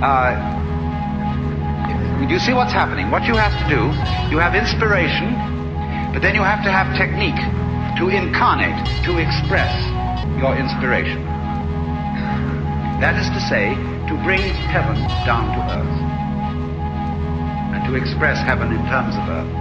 Uh, you see what's happening. What you have to do, you have inspiration, but then you have to have technique to incarnate, to express your inspiration. That is to say, to bring heaven down to earth and to express heaven in terms of earth.